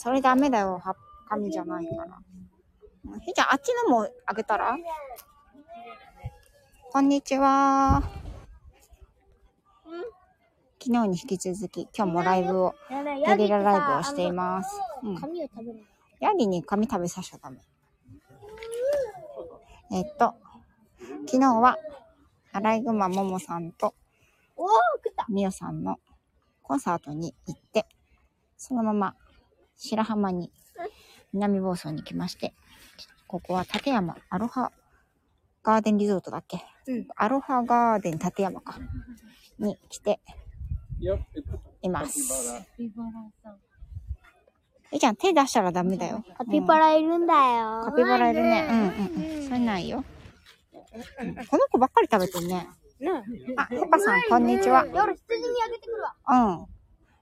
それダメだよ。は紙じゃないから。うんひーちゃん、あっちのもあげたら？こんにちは。昨日に引き続き、今日もライブを、ゲリラライブをしています。うん。ヤギに紙食べさせちゃダメ。えっと、昨日は、アライグマももさんと。みおさんのコンサートに行って、そのまま白浜に南房総に来まして、ここは立山アロハガーデンリゾートだっけ？うん。アロハガーデン立山か。に来ています。えいちゃん手出したらダメだよ。カピバラいるんだよ。カピバラいるね。うんうんうん。それないよ。うんこの子ばっかり食べてるね。ねあ、ヘパさん、こんにちは。夜羊にあげてくるわ。うん。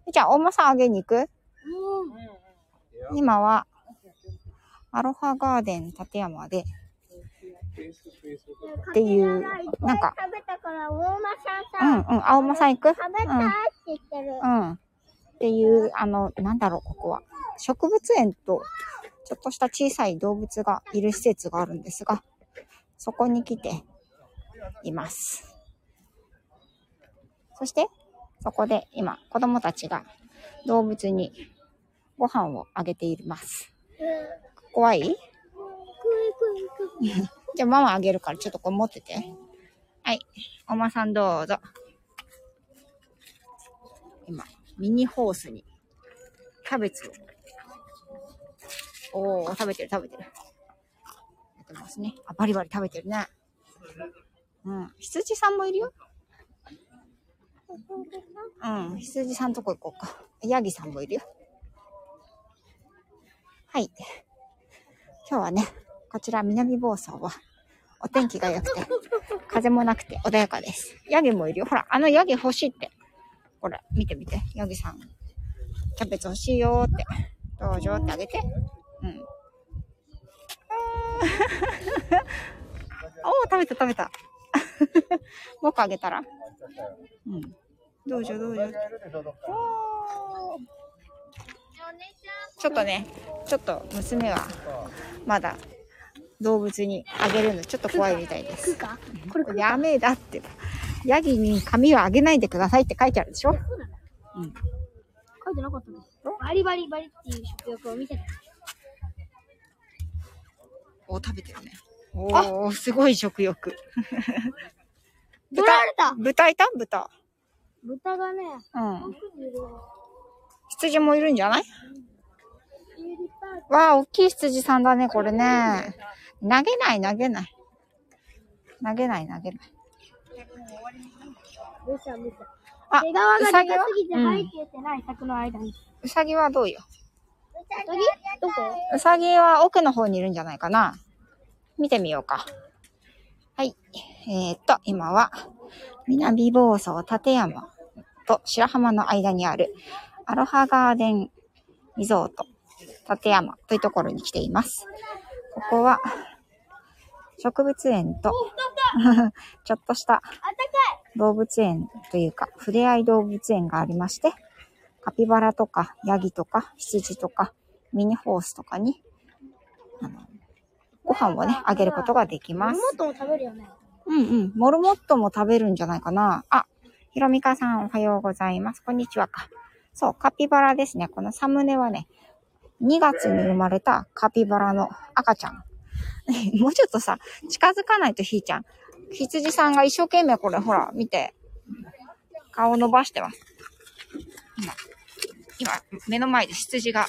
えいちゃん、お馬さんあげに行く？うん。今は、アロハガーデン立山で、っていうなんか食べたから、大間さうんうん、青馬さん行く？食べたいって言ってる。うん。うん。っていう、あの、なんだろう、ここは。植物園と、ちょっとした小さい動物がいる施設があるんですが、そこに来ています。そして、そこで今、子供たちが動物にご飯をあげています。怖い？くいくいくい。じゃあママあげるからちょっとこれ持ってて。はい。おまさんどうぞ。今、ミニホースにキャベツを。おー、食べてる食べてる。やってますね。あ、バリバリ食べてるね。うん。羊さんもいるよ。うん。羊さんとこ行こうか。ヤギさんもいるよ。はい。今日はね、こちら南房総はお天気が良くて、風もなくて穏やかです。ヤギもいるよ。ほら、あのヤギ欲しいって。ほら、見てみて。ヤギさん。キャベツ欲しいよーって。どうぞってあげて。うん。おー、食べた食べた。僕あげたらうん。どうぞどうぞ。おーちょっとね、ちょっと娘はまだ動物にあげるのちょっと怖いみたいです。これやめだって。ヤギに髪をあげないでくださいって書いてあるでしょ？うん。書いてなかったのバリバリバリっていう食欲を見せた。お、食べてるね。おー、すごい食欲。取られた豚いた？豚。豚がね、うん。羊もいるんじゃない？いるパーわあ、大きい羊さんだね、これね。投げない、投げない。投げない、投げない。あ、うさぎはうさぎはどうよ？うさぎどこうさぎは奥の方にいるんじゃないかな。見てみようか。はい。えー、っと、今は、南房総立山と白浜の間にある、アロハガーデンリゾート立山というところに来ています。ここは、植物園と、ちょっとした動物園というか、触れ合い動物園がありまして、カピバラとか、ヤギとか、羊とか、ミニホースとかに、あの、ご飯をね、あげることができます。もっとも食べるよね。うんうん。モルモットも食べるんじゃないかな。あ、ひろみかさんおはようございます。こんにちはか。そう、カピバラですね。このサムネはね、2月に生まれたカピバラの赤ちゃん。もうちょっとさ、近づかないとひーちゃん。羊さんが一生懸命これ、ほら、見て。顔伸ばしてます。今、今、目の前で羊が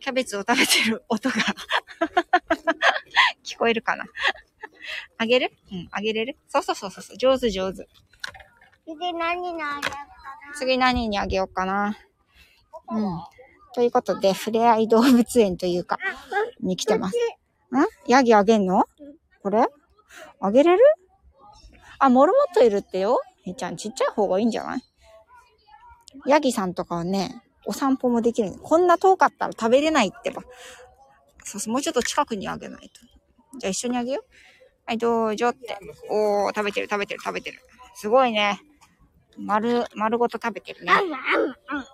キャベツを食べてる音が 聞こえるかな。あげる？うん、あげれる？そうそうそうそう。上手上手。次何にあげよ次何にあげようかな？うん。ということで、触れ合い動物園というか、に来てます。ん？ヤギあげんの？これ？あげれる？あ、モルモットいるってよ。えちゃん、ちっちゃい方がいいんじゃない？ヤギさんとかはね、お散歩もできる。こんな遠かったら食べれないってば。そうそう、もうちょっと近くにあげないと。じゃあ一緒にあげよう。はい、どうぞって。おー、食べてる食べてる食べてる。すごいね。丸、丸ごと食べてるね。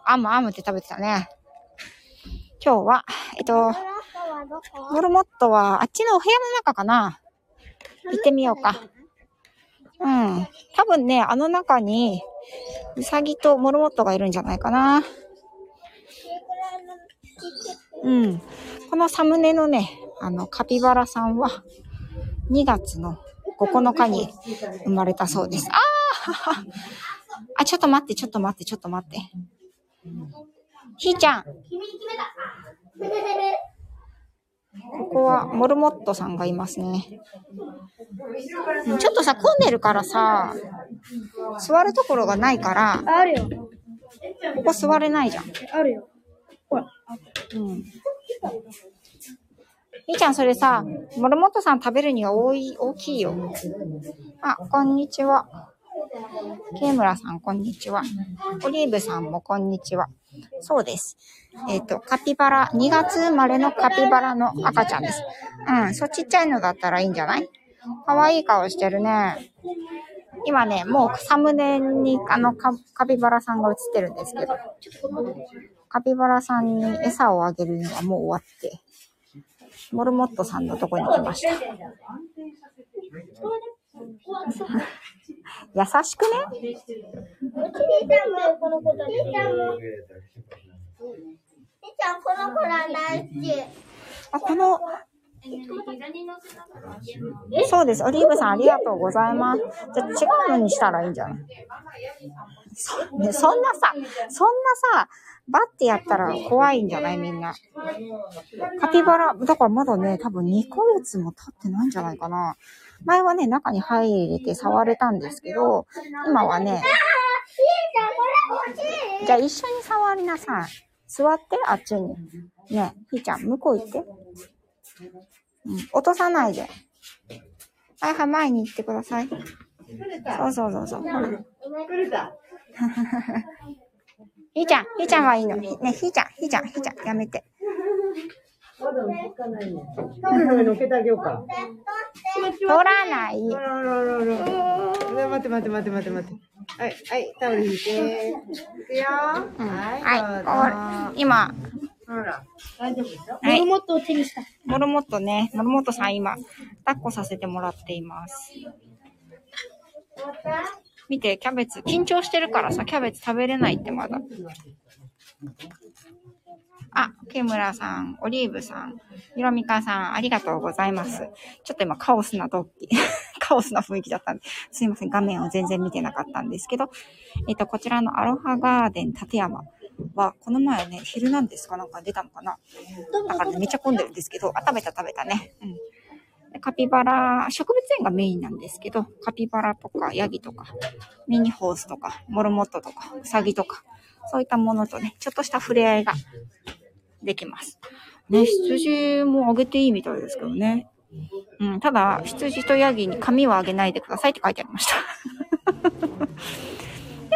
あむあむって食べてたね。今日は、えっと、モルモットは、あっちのお部屋の中かな？行ってみようか。うん。多分ね、あの中に、ウサギとモルモットがいるんじゃないかな。うん。このサムネのね、あの、カピバラさんは、2月の9日に生まれたそうです。ああ あ、ちょっと待って、ちょっと待って、ちょっと待って。ひーちゃん、ここはモルモットさんがいますね。うんちょっとさ、混んでるからさ、座るところがないから、あるよ。ここ座れないじゃん。あるよ。うん。みーちゃん、それさ、モルモットさん食べるには多い、大きいよ。あ、こんにちは。ケイムラさん、こんにちは。オリーブさんもこんにちは。そうです。えっ、と、カピバラ、2月生まれのカピバラの赤ちゃんです。うん、そうちっちゃいのだったらいいんじゃない？かわいい顔してるね。今ね、もうサムネにあのカカピバラさんが映ってるんですけど、カピバラさんに餌をあげるのはもう終わって、モルモットさんのとこに来ました。優しくねおじいちゃんもこの子たち。おじいちゃんも。おじいちゃんこの子ら大好き。あ、この、そうです。オリーブさんありがとうございます。じゃ違うのにしたらいいんじゃない？そ,、ね、そんなさ、そんなさ、バッてやったら怖いんじゃない？みんな。カピバラ、だからまだね、多分2ヶ月も経ってないんじゃないかな。前はね、中に入れて触れたんですけど、今はね、じゃあ一緒に触りなさい。座って、あっちに。ねひーちゃん、向こう行って。うん、落とさないで。はいはい、前に行ってください。そうそうそうそう。ほら。ひーちゃん、ひーちゃんはいいの。ひね、ひーちゃん、ひーちゃん、ひーちゃん、やめて。まだ落ち着かないね。タオルの上に乗っけてあげようか。取らない。あらあらあらあら。待って待って待って待って待って。はい、はい、タオル引いて。いくよ。うんはい、今、ほら、大丈夫でしょはいモルモットを手にした。モルモットね、モルモットさん今、抱っこさせてもらっています。見て、キャベツ、緊張してるからさ、キャベツ食べれないってまだ。あ、ケムラさん、オリーブさん、ひろみかさん、ありがとうございます。ちょっと今カオスなドッキ、カオスな雰囲気だったんで、すいません、画面を全然見てなかったんですけど、えっ、と、こちらのアロハガーデン立山は、この前ね、昼なんですか？なんか出たのかな？だからね、めっちゃ混んでるんですけど、あ、食べた食べたね。うん。カピバラ、植物園がメインなんですけど、カピバラとかヤギとか、ミニホースとか、モルモットとか、ウサギとか、そういったものとね、ちょっとした触れ合いができます。ね、羊もあげていいみたいですけどね。うん、ただ、羊とヤギに髪はあげないでくださいって書いてありました。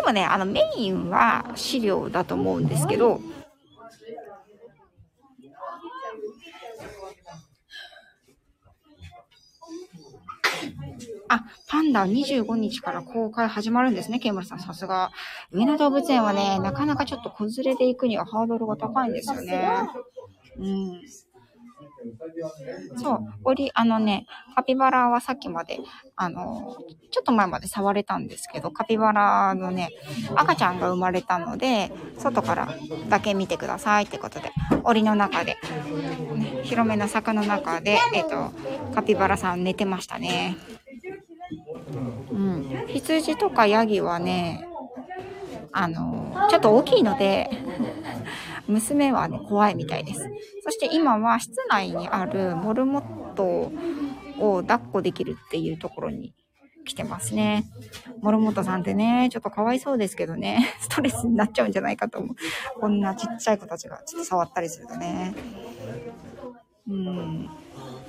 でもね、あの、メインは飼料だと思うんですけど、あ、パンダ25日から公開始まるんですね、ケイムラさん。さすが。上野動物園はね、なかなかちょっと子連れで行くにはハードルが高いんですよね。うん。そう、オリ、あのね、カピバラはさっきまで、あの、ちょっと前まで触れたんですけど、カピバラのね、赤ちゃんが生まれたので、外からだけ見てくださいってことで、檻の中で、ね広めの坂の中で、えっと、カピバラさん寝てましたね。うん。羊とかヤギはね、あの、ちょっと大きいので、娘はね、怖いみたいです。そして今は室内にあるモルモットを抱っこできるっていうところに来てますね。モルモットさんってね、ちょっとかわいそうですけどね、ストレスになっちゃうんじゃないかと思う。こんなちっちゃい子たちがちょっと触ったりするとね。うん。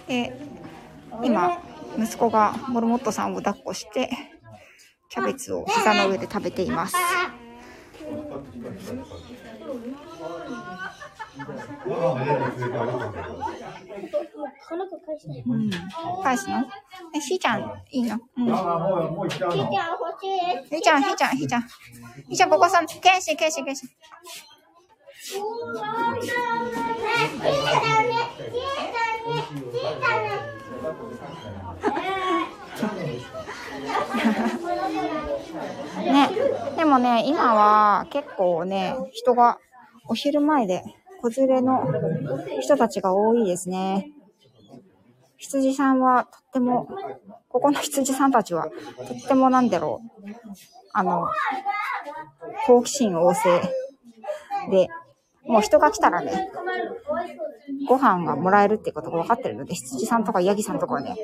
で、今、息子がモルモットさんを抱っこして、キャベツを膝の上で食べています。嗯发型那谁讲的哎呀嗯谁讲的谁讲的谁讲的你叫哥哥上去干谁干谁干谁葫芦娃娃上去接上你接上你接上你ね。でもね、今は結構ね、人がお昼前で子連れの人たちが多いですね。羊さんはとっても、ここの羊さんたちはとってもなんだろう。あの、好奇心旺盛で、もう人が来たらね、ご飯がもらえるってことが分かってるので、羊さんとかヤギさんとかはね、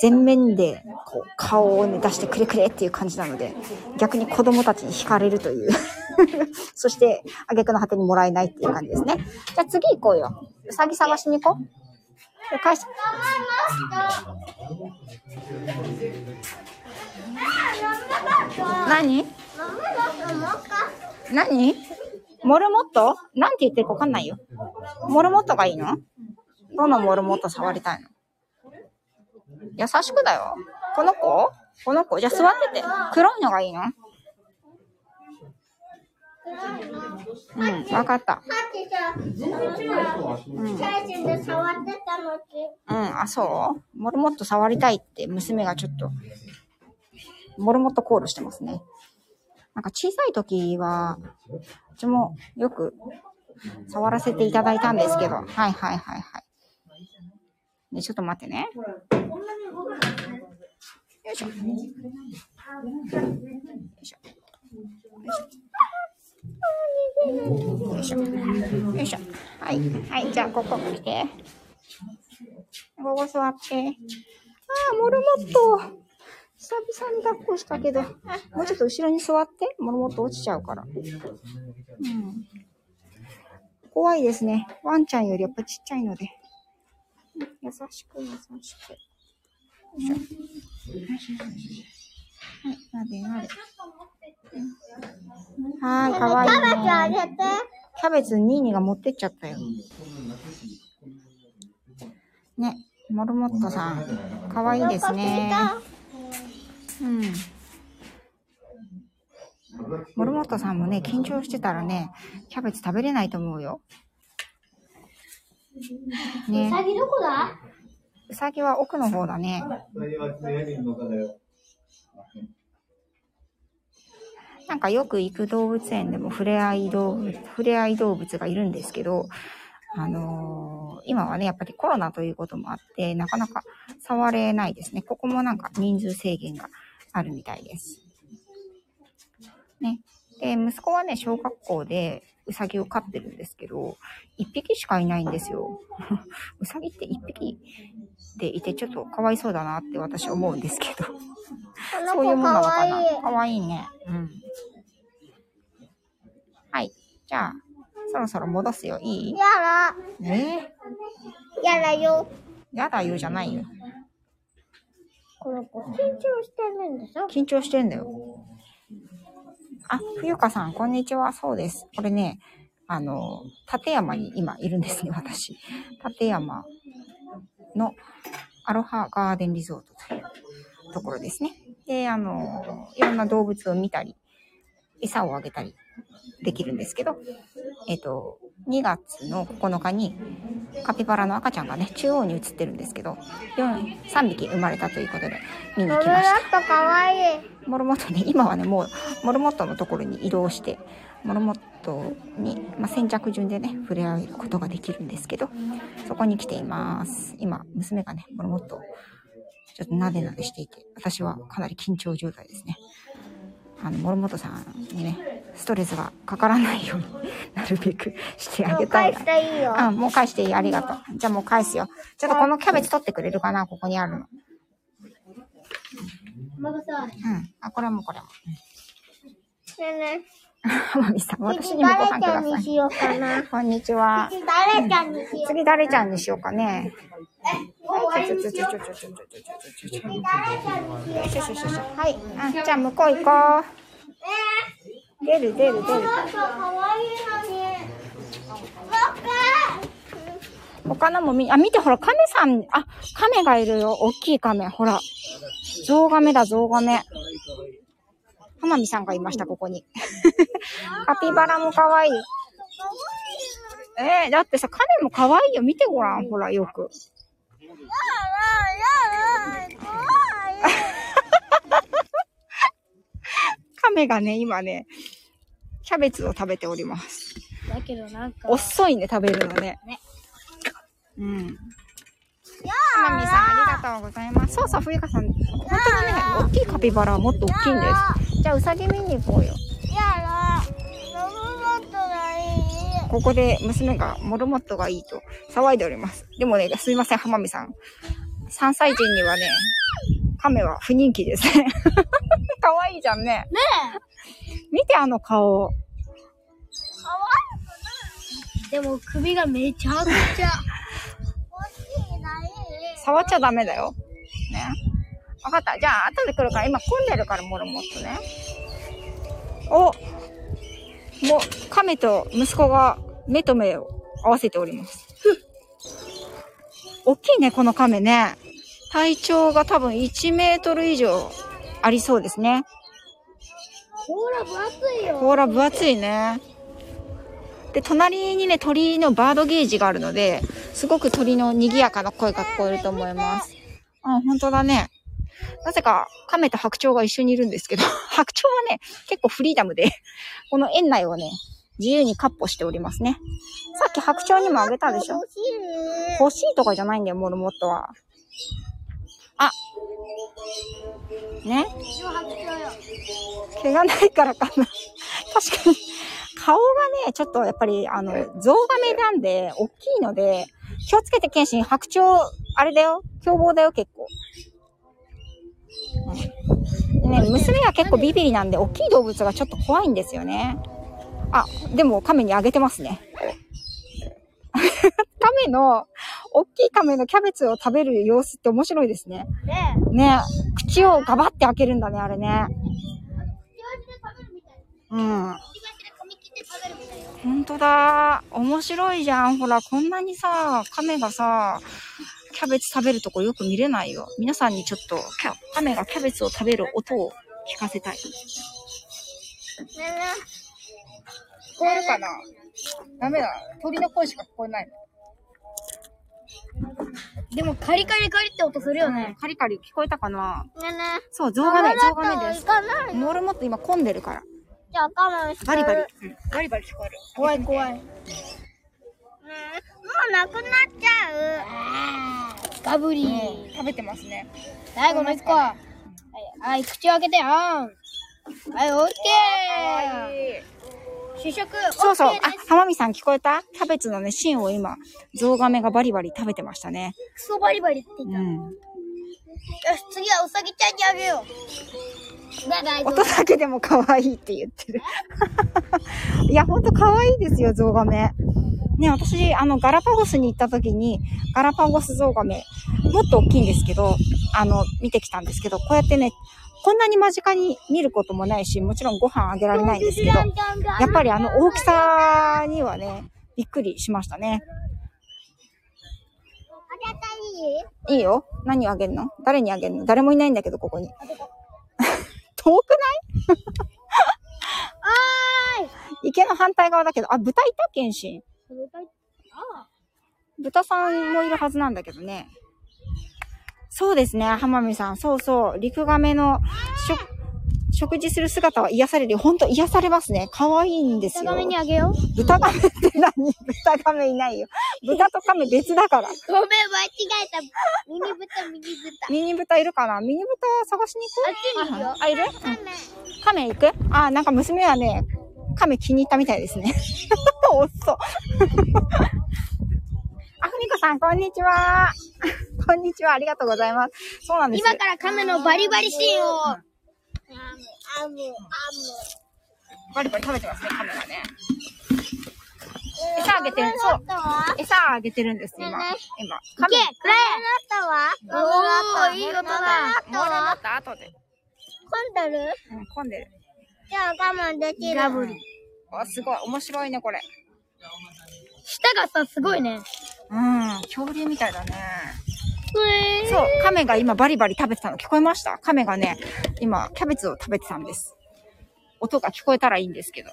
全面でこう顔をね出してくれくれっていう感じなので、逆に子供たちに惹かれるという。そして、挙句の果てにもらえないっていう感じですね。じゃあ次行こうよ。うさぎ探しに行こう。で返し何？何？モルモット？なんて言ってるかわかんないよ。モルモットがいいの？どのモルモット触りたいの？優しくだよ。この子？この子？じゃあ座ってて。黒いのがいいの？うん、わかった。うん。うん、あ、そう？モルモット触りたいって娘がちょっと、モルモットコールしてますね。なんか小さい時は、うちもよく触らせていただいたんですけど、はいはいはいはい。ね、ちょっと待ってね。よいしょ。よいしょ。よいしょ。よいしょ。はい。はい。じゃあ、ここ来て。ここ座って。ああ、モルモット。久々に抱っこしたけど。あもうちょっと後ろに座って。モルモット落ちちゃうから。うん。怖いですね。ワンちゃんよりやっぱちっちゃいので。優しく優しく。はい、なでなで。はーい、かわいい、キャベツあね。げて。キャベツニーニーが持ってっちゃったよ。ね、モルモットさん、かわいいですね。うん。モルモットさんもね、緊張してたらね、キャベツ食べれないと思うよ。ね、さぎどこだ？うさぎは奥の方だね。なんかよく行く動物園でも触れ合い動物、触れ合い動物がいるんですけど、あのー今はね、やっぱりコロナということもあって、なかなか触れないですね。ここもなんか人数制限があるみたいです。ね。で、息子はね、小学校でうさぎを飼ってるんですけど、一匹しかいないんですよ。うさぎって一匹でいてちょっとかわいそうだなって私思うんですけど。こそういうもんなのか。な？かわいいね。うん。はい。じゃあ、そろそろ戻すよ。いい？やだ。え？やだよ。ー、やだよじゃないよ。この子緊張してるんでしょ？緊張してんだよ。あ、冬香さん、こんにちは。そうです。これね、あの、立山に今いるんですね、私。立山のアロハガーデンリゾートというところですね。で、あの、いろんな動物を見たり、餌をあげたりできるんですけど、えっ、と、2月の9日にカピバラの赤ちゃんがね、中央に映ってるんですけど、4 3匹生まれたということで見に来ました。ットかわいい。モルモットね、今はね、もう、モルモットのところに移動して、モルモットに、まあ、先着順でね、触れ合うことができるんですけど、そこに来ています。今、娘がね、モルモットをちょっとなでなでしていて、私はかなり緊張状態ですね。あの、モルモットさんにね、ストレスがかからないようになるべくしてあもう返げたいなしていいよ。うん、もう返していい。ありがとう。じゃあもう返すよ。ちょっとこのキャベツ取ってくれるかなここにあるの。うん。あ、これもこれも。えねマミさん、え、私次にもご飯く誰ちゃんにださい。しようかな。こんにちは。次誰ちゃんにしよう。次誰ちゃんにしようかね。終わり？にしよう。ちょちょちょちょちょちょちょちょちょちょちょ次誰ちゃんにしよう。よしよしよしよし。はい。あじゃあ向こう行こう。出る出る出る。他のも見、あ、見てほら、亀さん、あ、亀がいるよ。大きい亀。ほら。ゾウガメだ、ゾウガメ。花見さんがいました、ここに。カピバラも可愛い。えー、だってさ、亀も可愛いよ。見てごらん。ほら、よく。やだ、やだ、怖い。亀がね、今ね、キャベツを食べております。だけどなんか遅いね、食べるのね。ねうん。まみさん、ありがとうございます。そうそう、冬香さん。本当にね、大きいカピバラはもっと大きいんです。じゃあ、うさぎ見に行こうよ。やだ、ロボットがいい。ここで娘がモルモットがいいと騒いでおります。でもね、すいません、浜美さん。3歳児にはね、亀は不人気ですね。可愛いじゃんね。ね見て、あの顔。え。でも首がめちゃくちゃ。欲しいない。触っちゃダメだよ。ね。わかった。じゃあ、後で来るから、今混んでるから、モルモットね。おもう、亀と息子が目と目を合わせております。大きいね、この亀ね。体長が多分1メートル以上ありそうですね。ほら、分厚いよ。ほら、分厚いね。で、隣にね、鳥のバードゲージがあるので、すごく鳥の賑やかな声が聞こえると思います。あ、本当だね。なぜか、亀と白鳥が一緒にいるんですけど、白鳥はね、結構フリーダムで、この園内をね、自由にカッ歩しておりますね。さっき白鳥にもあげたでしょ？欲しい。とかじゃないんだよ、モルモットは。あ。ね？毛がないからかな。確かに、顔がね、ちょっとやっぱり、あの、象亀なんで、大きいので、気をつけて、剣心、白鳥、あれだよ、凶暴だよ、結構。うんでね、娘は結構ビビリなんで、大きい動物がちょっと怖いんですよね。あ、でも亀にあげてますね。亀の、大きい亀のキャベツを食べる様子って面白いですね。ね口をガバって開けるんだね、あれね。うん。ほんとだ。面白いじゃん。ほら、こんなにさ、亀がさ、キャベツ食べるとこよく見れないよ。皆さんにちょっと、キャ亀がキャベツを食べる音を聞かせたい。ね聞こえるかな？ダメだ。鳥の声しか聞こえない。でもカリカリカリって音するよね。カリカリ聞こえたかな？ねえねそう、え。象がね、象がねです行。かないのモールもっと今混んでるから。じゃあ我慢して。バリバリ。うんバリバリ聞こえる。怖い怖い。もうなくなっちゃう。ガブリうん食べてますね。最後の一個。はい、はい、口を開けて、あん。はい、オッケー。主食。そうそう。あ浜美さん聞こえた？キャベツのね、芯を今、ゾウガメがバリバリ食べてましたね。クソバリバリって言った。ようん。し、次はウサギちゃんにあげよう。バイバイ。音だけでも可愛いって言ってる。いや、ほんと可愛いですよ、ゾウガメ。ね、私、あの、ガラパゴスに行った時に、ガラパゴスゾウガメ、もっと大きいんですけど、あの、見てきたんですけど、こうやってね、こんなに間近に見ることもないし、もちろんご飯あげられないんですけど、やっぱりあの大きさにはね、びっくりしましたね。あげたい。いいよ。何をあげるの？誰にあげるの？誰もいないんだけど、ここに。遠くない？おーい。池の反対側だけど、あ、豚いた？豚さんもいるはずなんだけどね。そうですね、浜美さん。そうそう。陸亀の食、食事する姿は癒されるよ。ほんと癒されますね。可愛いんですよ。豚ガメにあげよう。豚亀って何？豚亀いないよ。豚と亀別だから。ごめん、間違えた。ミニ豚、ミニ豚。ミニ豚いるかな？ミニ豚探しに行くあっちにいるよ。あ、いる？カメ。亀行く？あ、なんか娘はね、亀気に入ったみたいですね。おっそ。あ、ふみこさん、こんにちは。こんにちは、ありがとうございます。そうなんです。今からカメのバリバリシーンを。アム、アム、バリバリ食べてますね、亀がね。餌あげてる、そう。餌あげてるんです、今。ね今。いけ、くれおー、いい音だ。モール乗った後で。混んでるうん、混んでる。じゃあ我慢できる。ガブリ。あ、すごい、面白いね、これ。舌がさ、すごいね。うん、恐竜みたいだね。うえそう、亀が今バリバリ食べてたの聞こえました？亀がね、今、キャベツを食べてたんです。音が聞こえたらいいんですけど。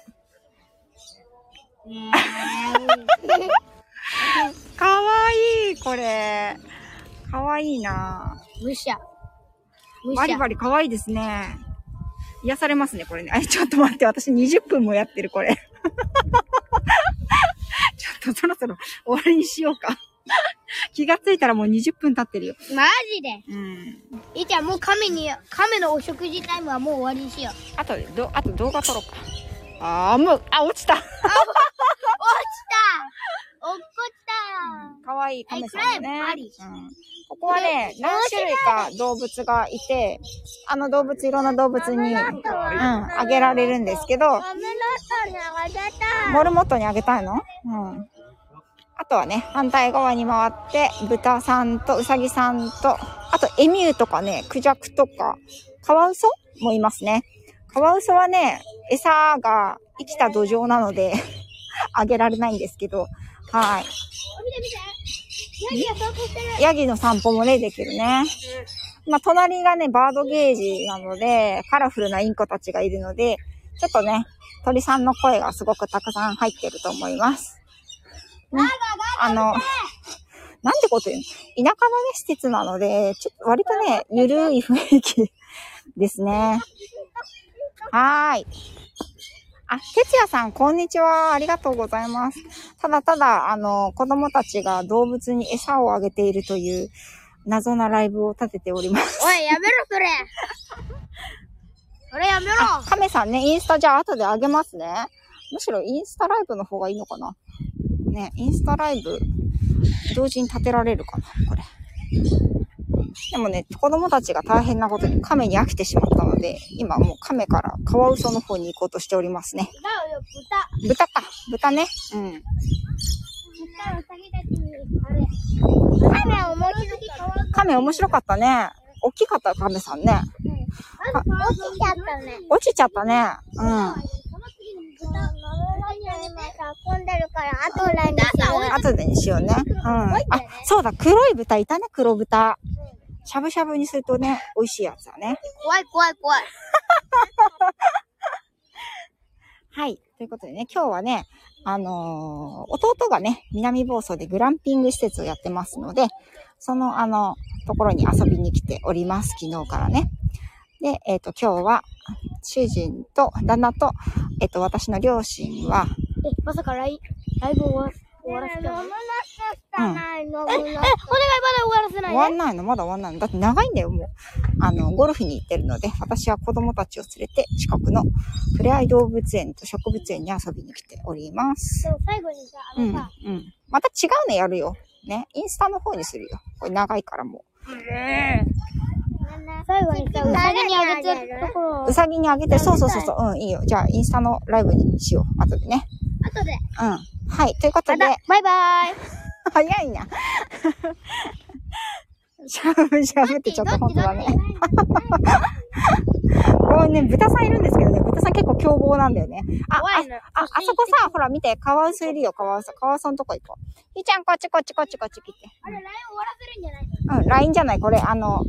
かわいい、これ。かわいいなむしゃ。むバリバリかわいいですね。癒されますね、これね。あ、ちょっと待って、私20分もやってる、これ。ちょっとそろそろ終わりにしようか。気がついたらもう20分経ってるよ。マジで？うん。いいちゃん、もう亀に、亀のお食事タイムはもう終わりにしよう。あとで、ど、あと動画撮ろうか。あー、もう、あ、落ちた。落ちた落っこちかわいいカメさんだね。うん。ここはね、何種類か動物がいて、あの動物、いろんな動物に、うん、あげられるんですけど、モルモットにあげたいの？うん。あとはね、反対側に回って、豚さんとウサギさんと、あとエミューとかね、クジャクとか、カワウソ？もいますね。カワウソはね、餌が生きた土壌なので、あげられないんですけど、はい。ヤギの散歩もね、できるね。まあ、隣がね、バードゲージなので、カラフルなインコたちがいるので、ちょっとね、鳥さんの声がすごくたくさん入ってると思います。ね、あの、なんてこと言うの？田舎のね、施設なので、ちょっと割とね、ゆるい雰囲気ですね。はーい。あ、哲也さん、こんにちは。ありがとうございます。ただただ、あの、子供たちが動物に餌をあげているという謎なライブを立てております。おい、やめろ、それそれやめろあ、カメさんね、インスタじゃあ後であげますね。むしろインスタライブの方がいいのかな。ね、インスタライブ、同時に立てられるかな、これ。でもね、子供たちが大変なことに亀に飽きてしまったので、今もう亀からカワウソの方に行こうとしておりますね。豚。豚か、豚ね。うん。豚ウサギたちに、あれ。亀面白かったね。大きかった亀さんね。あ、落ちちゃったね。落ちちゃったね。うん。後でにしようね。うん。あ、そうだ、黒い豚いたね、黒豚。しゃぶしゃぶにするとね、美味しいやつだね。怖い怖い怖い。はい。ということでね、今日はね、あのー弟がね、南房総でグランピング施設をやってますので、その、あの、ところに遊びに来ております、昨日からね。で、えっ、と、今日は、主人と旦那と、えっ、と、私の両親は、え、まさかライライブ終わ終わらせたの飲むなしたない、飲むなえ、え、お願いまだ終わらせない終わんない。のまだ終わんない。のだって長い。んだよ、もう。あの、ゴルフに行ってるので、私は子供たちを連れて、近くのふれあい。動物園と植物園に遊びに来ております。でも最後にさ、あうん、のさ、うん。また違うのやるよ。ね。インスタの方にするよ。これ長い。からも最後にさ、うさぎにあげてるところう。うさぎにあげて、そうそうそうそう。うん、い。い。よ。じゃあ、インスタのライブにしよう。後でね。後で。うん。はい。ということで、バイバイ。早いな。しゃぶしゃぶってちょっと本当だね。こうね、豚さんいるんですけどね、豚さん結構凶暴なんだよね。あ、あ。あ、あそこさ、ほら見て、カワウソいるよ、カワウソ。カワウソのとこ行こう。ひーちゃん、こっちこっちこっちこっち来て。あれ、ライン終わらせるんじゃないうん、LINE じゃない、これ、あの、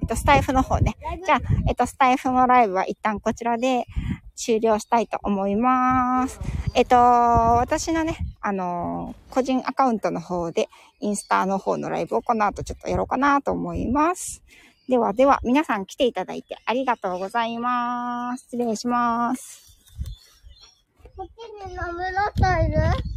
えっと、スタイフの方ね。じゃあ、えっと、スタイフのライブは一旦こちらで終了したいと思います。えっと、私のね、あの個人アカウントの方で、インスタの方のライブをこの後ちょっとやろうかなと思います。ではでは、皆さん来ていただいてありがとうございます。失礼します。こっちに飲むのいる？